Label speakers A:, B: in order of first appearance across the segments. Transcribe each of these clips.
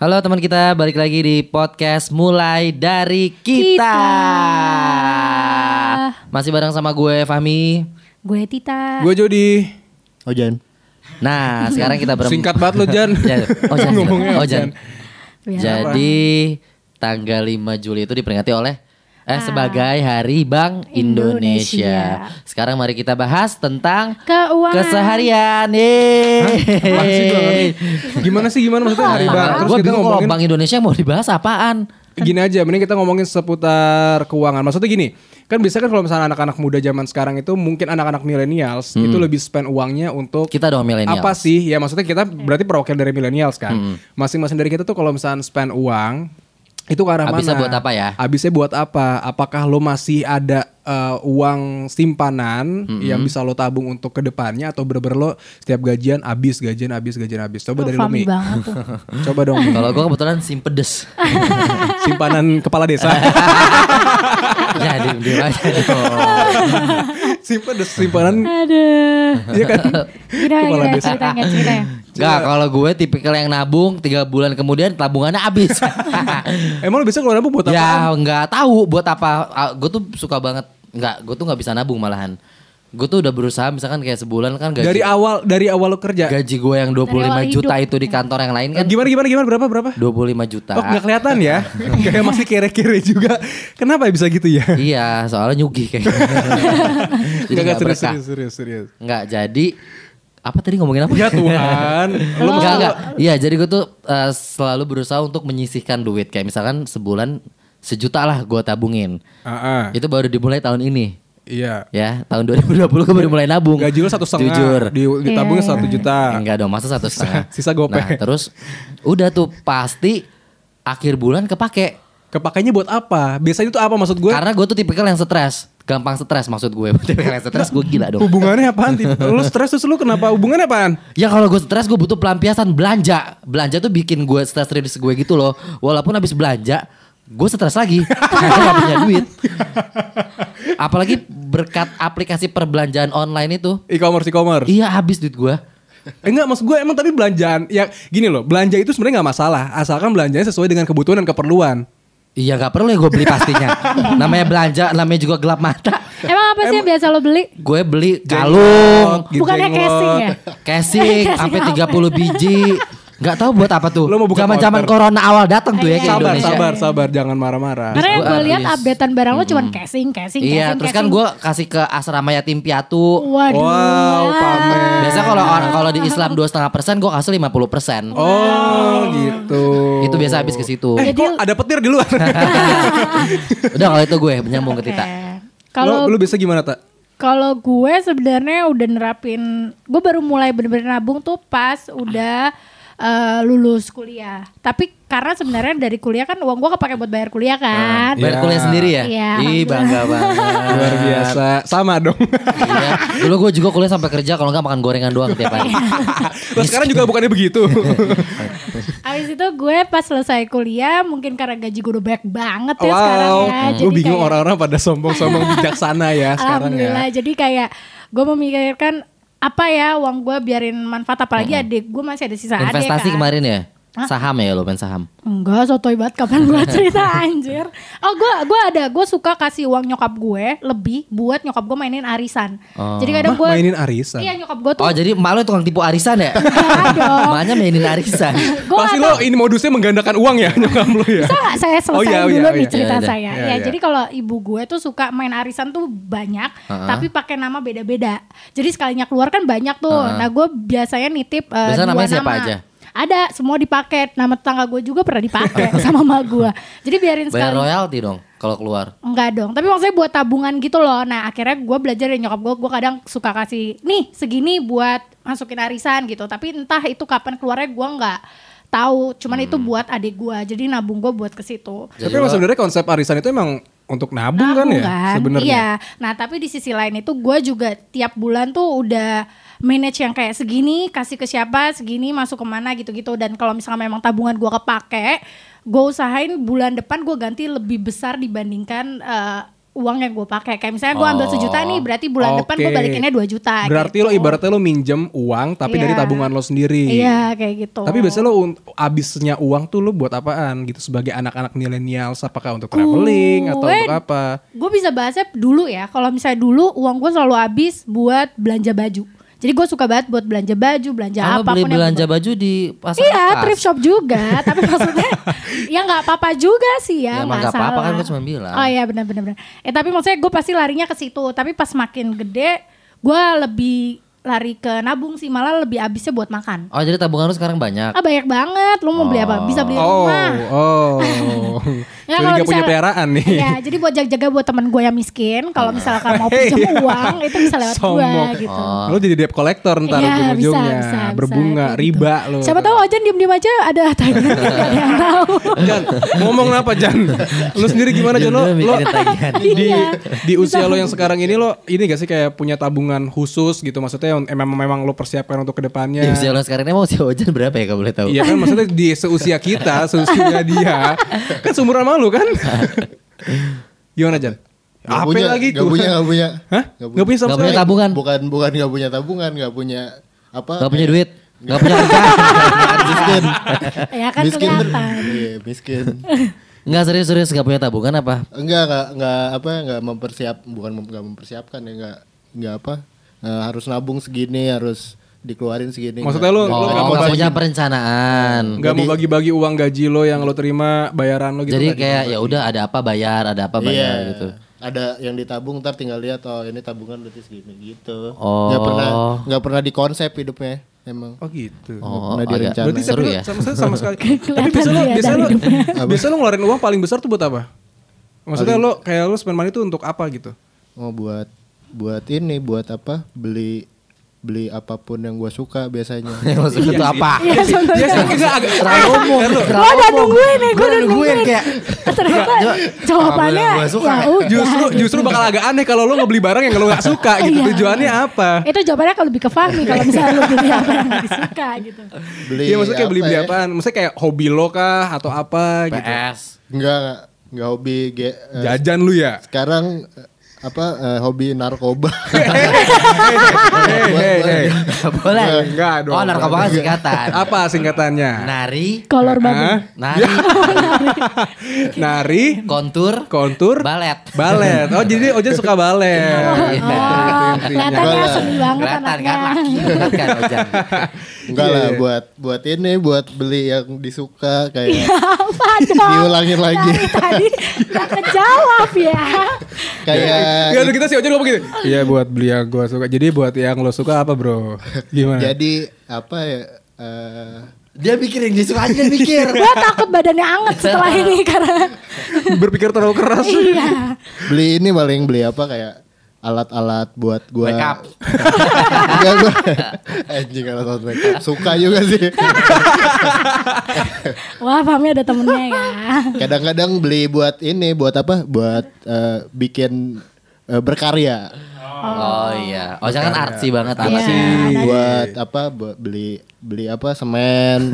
A: Halo teman kita, balik lagi di podcast mulai dari kita.
B: Kita.
A: Masih bareng sama gue Fahmi.
B: Gue Tita.
C: Gue Jody.
D: Ojan.
A: Nah, sekarang kita berem-
C: Singkat banget lo Jan.
A: Ya, oh.
C: Ngomongnya
A: Oh Jan.
B: Biar
A: Jadi tanggal 5 Juli itu diperingati oleh eh
B: Ah.
A: sebagai Hari Bank Indonesia.
B: Indonesia.
A: Sekarang mari kita bahas tentang
B: Keuangan.
A: keseharian. Yeay.
C: ngerti. Gimana sih gimana maksudnya hari bang? Terus kita
A: kalau
C: ngomongin
A: Bank Indonesia mau dibahas apaan?
C: gini aja, mending kita ngomongin seputar keuangan. Maksudnya gini, kan biasanya kan kalau misalnya anak-anak muda zaman sekarang itu mungkin anak-anak millennials itu lebih spend uangnya untuk
A: Kita dong milenial.
C: apa sih? Ya maksudnya kita berarti perwakilan dari millennials kan.
A: Hmm.
C: Masing-masing dari kita tuh kalau misalnya spend uang itu ke arah
A: Habisnya
C: mana?
A: buat apa ya?
C: Habisnya buat apa? Apakah lo masih ada eh, uang simpanan
A: Hmm.
C: yang bisa lo tabung untuk ke depannya atau bener-bener lo setiap gajian habis, gajian habis, gajian habis? Coba dari lo Mi. Coba dong.
A: Kalau gue kebetulan simpedes.
C: simpanan kepala desa.
A: ya diem, diem aja dong.
C: Simpanan simpanan
B: Aduh.
C: Iya kan?
B: Gimana,
C: Kepala
B: gimana
C: desa.
B: ceritanya, ceritanya.
A: Enggak, kalau gue tipikal yang nabung tiga bulan kemudian tabungannya habis.
C: Emang lo bisa keluar nabung buat apa?
A: ya nggak tahu buat apa. Ah, Gue tuh suka banget. Nggak, gue tuh nggak bisa nabung malahan. Gue tuh udah berusaha misalkan kayak sebulan kan gaji
C: Dari awal dari awal lo kerja.
A: gaji gue yang 25
B: awal
A: juta
B: hidup.
A: itu di kantor yang lain kan
C: Gimana gimana gimana berapa berapa?
A: 25 juta.
C: Oh nggak kelihatan ya? Kayak masih kere-kere juga. Kenapa ya bisa gitu ya?
A: iya, soalnya nyugih kayaknya. Jadi
C: Enggak
A: nggak
C: serius, serius serius serius.
A: Nggak, jadi apa tadi ngomongin apa?
C: Ya Tuhan. Lo
A: Enggak, enggak. Iya, jadi gue tuh eh, selalu berusaha untuk menyisihkan duit. Kayak misalkan sebulan sejuta lah gue tabungin.
C: Ah, ah.
A: Itu baru dimulai tahun ini.
C: Iya.
A: Ya, tahun 2020 gue baru mulai nabung.
C: Gaji lo satu setengah.
A: Jujur.
C: Di, ditabungnya
B: Iya,
C: satu
B: iya.
C: juta.
A: Enggak dong, masa satu setengah.
C: sisa gope.
A: Nah, terus udah tuh pasti akhir bulan kepake.
C: Kepakainya buat apa? Biasanya itu apa maksud gue?
A: Karena gue tuh tipikal yang stres. Gampang stres maksud gue. tipikal yang stres gue gila dong.
C: Hubungannya apaan? Lu stres terus lu kenapa? Hubungannya apaan?
A: Ya kalau gue stres gue butuh pelampiasan belanja. Belanja tuh bikin gue stres rilis gue gitu loh. Walaupun habis belanja, gue stres lagi. Karena gak punya duit. Apalagi berkat aplikasi perbelanjaan online itu.
C: E-commerce e-commerce.
A: Iya habis duit gue.
C: Eh, enggak maksud gue emang tapi belanjaan ya gini loh belanja itu sebenarnya nggak masalah asalkan belanjanya sesuai dengan kebutuhan dan keperluan
A: Iya gak perlu ya gue beli pastinya. namanya belanja, namanya juga gelap mata.
B: Emang apa sih yang biasa lo beli?
A: Gue beli kalung,
C: gitu,
B: Bukannya casing ya?
A: casing, sampai 30 biji. Gak tahu buat apa tuh.
C: Lo mau buka
A: Zaman-zaman corona awal datang tuh ya ke
C: sabar
A: Indonesia.
C: sabar sabar jangan marah-marah
B: Karena yang
A: gua
B: gue lihat updatean barang lo cuman casing, casing,
A: Iya,
B: casing,
A: terus kan gue kasih ke asrama yatim piatu.
B: Waduh.
C: wow pamer
A: Biasa kalau orang kalau di Islam dua setengah persen, gue kasih 50 persen.
C: oh gitu
A: Itu biasa habis ke situ.
C: eh kok ada petir di luar
A: Udah kalau itu gue menyambung ke Tita.
C: Kalau lu bisa gimana tak
B: kalau gue sebenarnya udah nerapin, gue baru mulai bener-bener nabung tuh pas udah eh, lulus kuliah. Tapi karena sebenarnya dari kuliah kan uang gue kepake buat bayar kuliah kan.
A: Bayar
C: Iya.
A: kuliah sendiri ya?
B: Iya,
A: Ih bangga banget.
C: luar biasa sama dong
A: Iya. Dulu gue juga kuliah sampai kerja kalau nggak makan gorengan doang tiap hari.
C: Lah sekarang juga bukannya begitu
B: Abis itu gue pas selesai kuliah mungkin karena gaji gue udah banyak banget ya sekarang
C: wow
B: ya.
C: gue bingung
B: kayak-
C: orang-orang pada sombong-sombong bijaksana ya sekarang
B: Alhamdulillah.
C: ya
B: Jadi kayak gue memikirkan apa ya uang gue biarin manfaat apalagi adik gue masih ada sisa adik
A: Investasi
B: kan.
A: kemarin ya? Saham ya lo main saham?
B: Enggak, sotoy banget kapan gue cerita anjir. Oh, gue gua ada, gue suka kasih uang nyokap gue lebih buat nyokap gue mainin arisan.
A: Oh.
B: Jadi kadang gue
C: mainin arisan
B: Iya, nyokap gue tuh
A: Oh jadi emak lo tukang tipu arisan ya?
B: enggak dong.
A: Emaknya mainin arisan.
B: Gue
C: Pasti lo ini modusnya menggandakan uang ya nyokap lo ya
B: Bisa saya selesai
C: Oh, iya,
B: dulu
C: iya,
B: nih
C: iya.
B: cerita
A: Iya, iya.
B: saya.
C: Iya,
B: ya,
C: iya.
B: jadi kalau ibu gue tuh suka main arisan tuh banyak,
A: Ha-ha.
B: tapi pakai nama beda-beda. Jadi sekalinya keluar kan banyak tuh.
A: Ha-ha.
B: Nah, gue biasanya nitip eh,
A: Biasanya
B: dua
A: namanya siapa
B: nama.
A: aja?
B: Ada, semua dipakai. Nama tetangga gue juga pernah dipakai sama mama gue. Jadi biarin
A: Bayar
B: sekali.
A: royalti dong kalau keluar.
B: Enggak dong, tapi maksudnya buat tabungan gitu loh. Nah akhirnya gue belajar dari nyokap gue, gue kadang suka kasih, nih segini buat masukin arisan gitu. Tapi entah itu kapan keluarnya gue nggak tahu. Cuman itu buat adik gue, jadi nabung gue buat ke situ.
C: Tapi emang sebenarnya konsep arisan itu emang untuk nabung, kan ya sebenarnya
B: Iya. Nah, tapi di sisi lain itu gue juga tiap bulan tuh udah manage yang kayak segini, kasih ke siapa, segini masuk ke mana gitu-gitu. Dan kalau misalnya memang tabungan gue kepake, gue usahain bulan depan gue ganti lebih besar dibandingkan eh, uang yang gue pakai. Kayak misalnya gue ambil
A: Oh.
B: sejuta nih, berarti bulan depan gue balikinnya 2 juta.
C: Berarti
B: gitu.
C: lo ibaratnya lo minjem uang tapi dari
B: Iya.
C: tabungan lo sendiri.
B: Iya kayak gitu.
C: Tapi biasanya lo abisnya uang tuh lo buat apaan gitu sebagai anak-anak milenial apakah untuk traveling atau
B: Gue-
C: untuk apa?
B: gue bisa bahasnya dulu ya. Kalau misalnya dulu uang gue selalu habis buat belanja baju. Jadi gue suka banget buat belanja baju, belanja
A: Kalau
B: apa pun
A: beli
B: yang
A: belanja
B: gua-
A: baju di pasar
B: Iya,
A: bekas.
B: thrift shop juga. tapi maksudnya ya nggak apa-apa juga sih
A: Ya,
B: ya. nggak
A: apa-apa kan gue cuma bilang.
B: Oh iya benar-benar. benar. Eh tapi maksudnya gue pasti larinya ke situ. Tapi pas makin gede, gue lebih lari ke nabung sih. Malah lebih habisnya buat makan.
A: Oh jadi tabungan lu sekarang banyak.
B: Ah banyak banget. Lu mau beli apa? Bisa beli
C: Oh,
B: rumah.
C: oh.
B: Ya,
C: Jadi
B: kalau
C: gak punya peliharaan nih.
B: Iya, jadi buat jaga-jaga buat teman gue yang miskin, kalau misalkan mau pinjam uang itu bisa lewat gue gitu.
C: Lo jadi debt collector ntar
B: Iya,
C: ujung-ujungnya.
B: bisa, bisa,
C: Berbunga,
B: bisa,
C: riba
B: gitu.
C: lo.
B: Siapa tahu Ojan diem-diem aja ada tagihan ada yang tahu.
C: Jan, ngomong apa Jan? Lo sendiri gimana Jan? Lo,
A: Jangan
C: lo
A: tagihan.
C: di,
B: Iya.
C: di usia lo yang sekarang ini lo ini gak sih kayak punya tabungan khusus gitu? Maksudnya yang emang memang lo persiapkan untuk ke depannya?
A: Di usia lo sekarang ini mau usia Ojan berapa ya kalau boleh tahu?
C: Iya kan maksudnya di seusia kita, seusia dia kan seumuran malu kan? Gimana Jan?
D: Gak
C: Apa
D: punya,
C: lagi
D: gak punya, gak punya.
C: Hah?
D: Gak
C: Gak punya sama
A: Gak punya
C: sekali?
A: tabungan,
D: Bukan, bukan gak punya tabungan, gak punya apa?
A: gak punya duit, gak punya kerjaan.
D: miskin.
B: ya kan
D: miskin.
B: kelihatan.
D: Iya, miskin.
A: Enggak serius-serius gak punya tabungan apa?
D: Enggak, enggak, enggak apa, enggak mempersiap, bukan mem, enggak mempersiapkan ya, enggak, enggak apa, eh, harus nabung segini, harus dikeluarin segini.
C: Maksudnya lu-
A: Oh,
C: lu
A: nggak
C: nggak mau
A: punya perencanaan.
C: Gak mau bagi-bagi uang gaji lo yang lo terima bayaran lo gitu
A: Jadi
C: nggak?
A: kayak ya udah ada apa bayar, ada apa bayar
D: Iya,
A: gitu.
D: Ada yang ditabung ntar tinggal lihat oh ini tabungan berarti segini gitu.
A: Oh.
D: Nggak pernah nggak pernah dikonsep hidupnya emang.
C: Oh gitu.
A: Oh,
D: pernah
A: agak
D: direncanain.
C: Berarti
A: seru ya.
C: sama, sama, sama sekali. Tapi biasa lo, biasa lo, biasa lo ngeluarin uang paling besar tuh buat apa? Maksudnya lo kayak lo spend money tuh untuk apa gitu?
D: Oh buat buat ini buat apa? Beli beli apa pun yang gua suka biasanya.
A: Maksudnya itu apa?
B: Iya
C: Dia
B: sebenarnya.
C: enggak agak
A: Terlalu umum.
B: Gue udah nungguin nih, gue
A: Gue
B: udah
A: nungguin kayak
B: Ternyata jawabannya
A: yang suka?
B: ya udah.
C: justru justru bakal agak aneh kalau lo ngebeli barang yang lo nggak suka gitu.
B: Iya.
C: Tujuannya apa?
B: Itu jawabannya kalau lebih ke Fahmi kalau misalnya lu beli apa yang gak disuka gitu.
D: Beli
C: Iya maksudnya kayak beli beli
D: ya?
C: apaan? Maksudnya kayak hobi lo kah atau apa gitu?
A: PS.
D: Enggak enggak enggak hobi eh,
C: Jajan lu ya?
D: sekarang apa eh, hobi narkoba.
C: Hei, hei,
A: boleh.
C: Enggak dong.
A: Oh narkoba kan singkatan.
C: Apa singkatannya?
A: Nari,
B: Kolor.
C: Hah?
A: nari,
C: Nari,
A: kontur,
C: kontur,
A: balet.
C: balet. Oh jadi Ojan suka balet.
A: Iya.
B: Oh, kelihatannya seni banget
A: Kelihatan kan laki banget kan Ojan.
D: Enggak lah
C: Iya.
D: buat buat ini buat beli yang disuka kayak
B: Apa dong?
D: diulangin lagi.
B: Tadi gak kejawab ya.
D: kayak
C: Enggak ada kita sih Ojan ngomong gitu. Iya buat beli yang gue suka. Jadi buat yang lo suka apa bro? Gimana?
D: jadi apa ya eh,
A: Dia mikir yang disuka aja dia mikir.
B: Gue takut badannya anget setelah ini karena
C: Berpikir terlalu keras.
B: iya.
D: beli ini paling beli apa kayak alat-alat buat gua
A: Make up.
D: Enggak gua anjing alat-alat make up suka juga sih
B: Wah Fahmi ada temennya ya.
D: kadang-kadang beli buat ini buat apa buat eh, bikin eh, berkarya
A: Oh iya. Ojan kan artsy banget
B: Iya.
A: artsy.
D: buat apa buat beli beli apa semen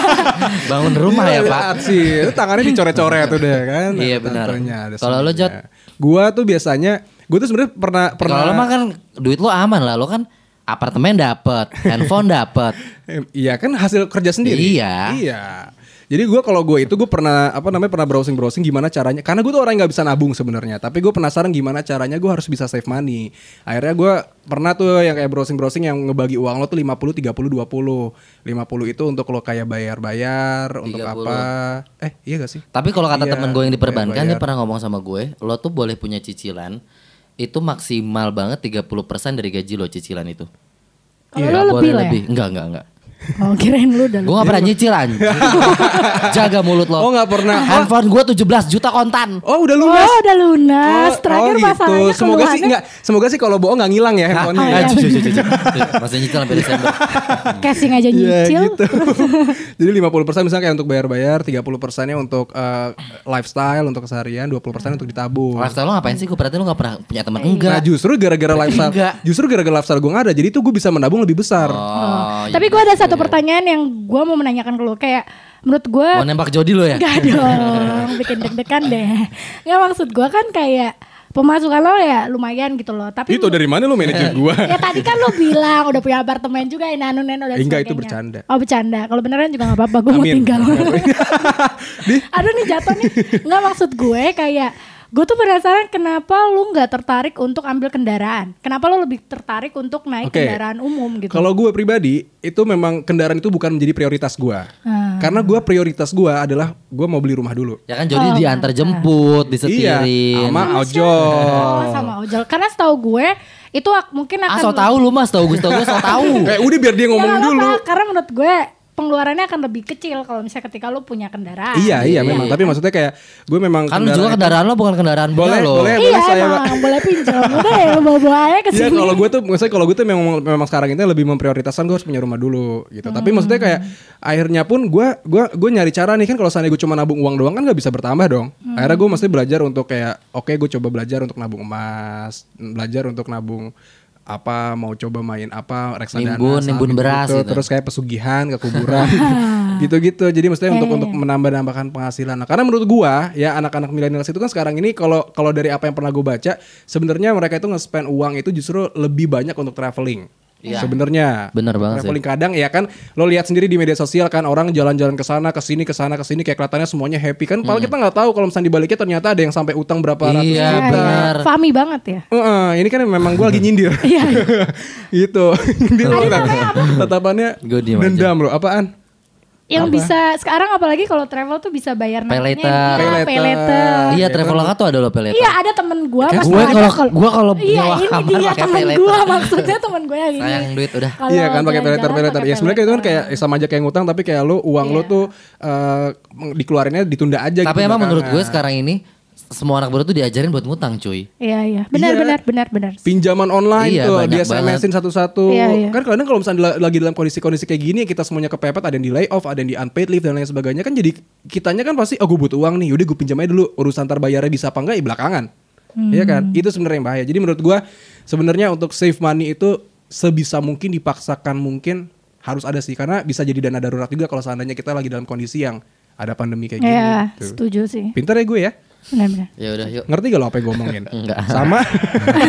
A: Bangun rumah ya Pak.
C: sih. Itu tangannya dicoret-coret udah kan.
A: Iya, benar. Kalau lo. Jot?
C: Gua tuh biasanya gue tuh sebenarnya pernah pernah
A: Kalau lo mah kan duit lo aman lah. Lo kan apartemen dapet, handphone dapet.
C: Em, Iya kan hasil kerja sendiri.
A: Iya.
C: Iya. Jadi gue kalau gue itu gue pernah apa namanya pernah browsing browsing gimana caranya karena gue tuh orang yang nggak bisa nabung sebenarnya tapi gue penasaran gimana caranya gue harus bisa save money akhirnya gue pernah tuh yang kayak browsing browsing yang ngebagi uang lo tuh 50 30 20 50 itu untuk lo kayak bayar bayar untuk
A: 30.
C: apa eh iya gak sih
A: Tapi kalau kata
C: Iya,
A: temen gue yang di perbankan dia
C: bayar-bayar.
A: pernah ngomong sama gue, lo tuh boleh punya cicilan itu maksimal banget 30% dari gaji lo cicilan itu.
B: Kalau
A: Nggak
B: lo
A: boleh
B: lebih lah ya?
A: lebih. Enggak, enggak, enggak.
B: Oh kirain lu udah
A: Gue gak pernah nyicil anjing. Jaga mulut lo.
C: Oh, nggak pernah.
A: Handphone gue 17 juta kontan.
C: oh udah
B: Oh
C: lunas
B: udah lunas.
C: Gitu. Semoga sih enggak, semoga sih kalau bohong nggak ngilang ya handphonenya.
B: Oh,
A: Ah,
B: iya.
A: cuy, cuy, cuy, cuy. Masih nyicil sampai Desember.
B: casing aja
C: Iya
B: nyicil.
C: gitu. Jadi 50% misalnya kayak untuk bayar-bayar, 30%-nya untuk eh, lifestyle, untuk keseharian, 20% untuk ditabung.
A: Lifestyle lo ngapain sih? Gue berarti lo gak pernah punya teman
C: Nah
A: enggak.
C: justru gara-gara lifestyle,
A: Enggak.
C: justru gara-gara lifestyle gue gak ada, jadi tuh gue bisa menabung lebih besar.
A: Oh,
B: Tapi gue ada satu pertanyaan yang gue mau menanyakan ke lu kayak menurut gue
A: Mau nembak Jody lo ya?
B: Gak dong, bikin deg-degan deh. Nggak maksud gue kan kayak pemasukan lo ya lumayan gitu loh. Tapi
C: Itu dari mana lu manajer gua?
B: ya tadi kan lo bilang udah punya apartemen juga ini anu neno dan
C: Enggak, itu bercanda.
B: Oh bercanda. Kalau beneran juga nggak apa-apa. Gue mau tinggal. Aduh nih jatuh nih. Nggak maksud gue kayak gue tuh penasaran kenapa lu nggak tertarik untuk ambil kendaraan? Kenapa lu lebih tertarik untuk naik
C: Oke.
B: kendaraan umum gitu?
C: Kalau gue pribadi itu memang kendaraan itu bukan menjadi prioritas gua.
B: Ah.
C: Karena gua prioritas gua adalah gua mau beli rumah dulu.
A: Ya kan Jody
B: Oh,
A: diantar jemput,
C: Iya,
A: disetirin.
C: sama
B: Oh
C: ojol.
B: sama ojol. Karena setahu gue itu mungkin akan
A: Ah, so tahu lu mas, tahu gue, tahu gue, so tahu.
C: Kayak udah biar dia
B: Ya,
C: ngomong
B: nggak
C: dulu.
B: apa-apa, Karena menurut gue pengeluarannya akan lebih kecil kalau misalnya ketika lu punya kendaraan.
C: Iya, iya memang. Tapi maksudnya kayak gue memang
A: Kan juga
C: itu-
A: kendaraan lo bukan kendaraan
C: Boleh,
A: lo.
C: boleh.
B: Iya
C: saya,
B: emang boleh pinjam. Udah ya bawa-bawa aja ke
C: Iya
B: sini.
C: kalau gue tuh maksudnya kalau gue tuh memang memang sekarang ini lebih memprioritaskan gue harus punya rumah dulu gitu. Tapi
B: Hmm.
C: maksudnya kayak akhirnya pun gue gue gue nyari cara nih kan kalau seandainya gue cuma nabung uang doang kan nggak bisa bertambah dong.
B: Hmm.
C: Akhirnya gue mesti belajar untuk kayak oke gue coba belajar untuk nabung emas, belajar untuk nabung apa mau coba main apa reksadana
A: Nimbun, nimbun beras
C: gitu.
A: gitu.
C: terus kayak pesugihan ke kuburan gitu-gitu jadi maksudnya untuk untuk menambah-nambahkan penghasilan nah, karena menurut gua ya anak-anak milenial itu kan sekarang ini kalau kalau dari apa yang pernah gue baca sebenarnya mereka itu nge-spend uang itu justru lebih banyak untuk traveling
A: Iya.
C: sebenarnya
A: Bener banget sih.
C: traveling kadang ya kan lo lihat sendiri di media sosial kan orang jalan-jalan ke sana ke sini ke sana ke sini kayak kelihatannya semuanya happy kan padahal kita nggak tahu kalau misalnya dibaliknya ternyata ada yang sampai utang berapa ratus
A: Iya,
B: Iya,
C: juta
B: iya.
A: benar.
B: Fahmi banget ya.
C: Heeh, ini kan memang gue lagi nyindir.
B: Iya.
C: gitu. nyindir
B: apa?
C: Tatapannya dendam loh. Apaan?
B: Yang bisa sekarang apalagi kalau travel tuh bisa bayar
A: Pay
B: namanya
A: later.
B: iya.
A: Iya, Traveloka tuh ada lo pelet.
B: Iya ada temen gue
A: Kan
B: pas
A: gue
B: ada
A: kalau- gua kalau
B: Iya ini
A: kamar
B: dia
A: pakai
B: temen
A: pay
B: gue
A: later.
B: maksudnya temen gue yang ini
A: Sayang duit udah.
B: Kalau
C: iya kan pakai pay
B: jalan-jalan
C: later, pay later.
B: pakai
C: Ya sebenarnya itu kan kayak sama aja kayak ngutang tapi kayak lo uang lo
B: Iya.
C: tuh eh, dikeluarinnya ditunda aja
A: Tapi
C: gitu
A: emang menurut gue
C: belakangan.
A: sekarang ini semua anak baru tuh diajarin buat ngutang cuy.
B: Iya iya benar
C: Iya.
B: benar benar benar
C: Pinjaman online
A: Iya,
C: tuh, dia SMS-in satu-satu.
B: Iya, iya.
C: Kan kadang kalau misalnya la- lagi dalam kondisi-kondisi kayak gini, kita semuanya kepepet, ada yang di layoff, ada yang di unpaid leave dan lain sebagainya kan jadi kitanya kan pasti, oh gue butuh uang nih, udah gue pinjam aja dulu, urusan ntar bayarnya bisa apa enggak ya belakangan. Iya kan? Itu sebenarnya yang bahaya. Jadi menurut gua sebenarnya untuk save money itu sebisa mungkin dipaksakan mungkin harus ada sih karena bisa jadi dana darurat juga kalau seandainya kita lagi dalam kondisi yang ada pandemi kayak gini.
B: Iya setuju sih
C: Pintar ya gue ya?
A: Ya udah yuk.
C: Ngerti gak lo apa yang gue omongin?
A: Enggak.
C: Sama?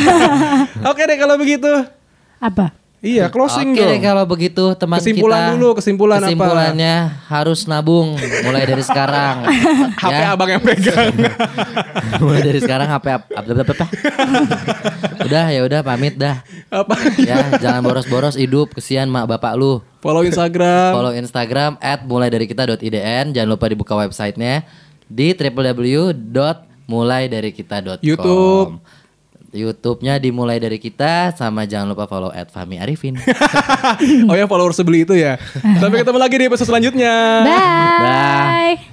C: Oke deh kalau begitu.
B: apa
C: Iya, closing
A: Oke
C: dong.
A: deh kalau begitu teman
C: Kesimpulan
A: kita.
C: dulu, kesimpulan apa?
A: Kesimpulannya harus nabung mulai dari sekarang.
C: HP
A: ya.
C: abang yang pegang.
A: mulai dari sekarang HP ap- ap- ap- ap- Udah ya udah pamit dah.
C: apa?
A: Ya jangan boros-boros hidup kesian mak bapak lu.
C: Follow Instagram.
A: Follow Instagram at mulai dari kita.idn. Jangan lupa dibuka websitenya di www.mulaidarikita.com.
C: YouTube.
A: YouTube-nya dimulai dari kita sama jangan lupa follow at Fahmi Arifin.
C: oh ya follower sebeli itu ya. Sampai ketemu lagi di episode selanjutnya.
B: bye
A: Dah.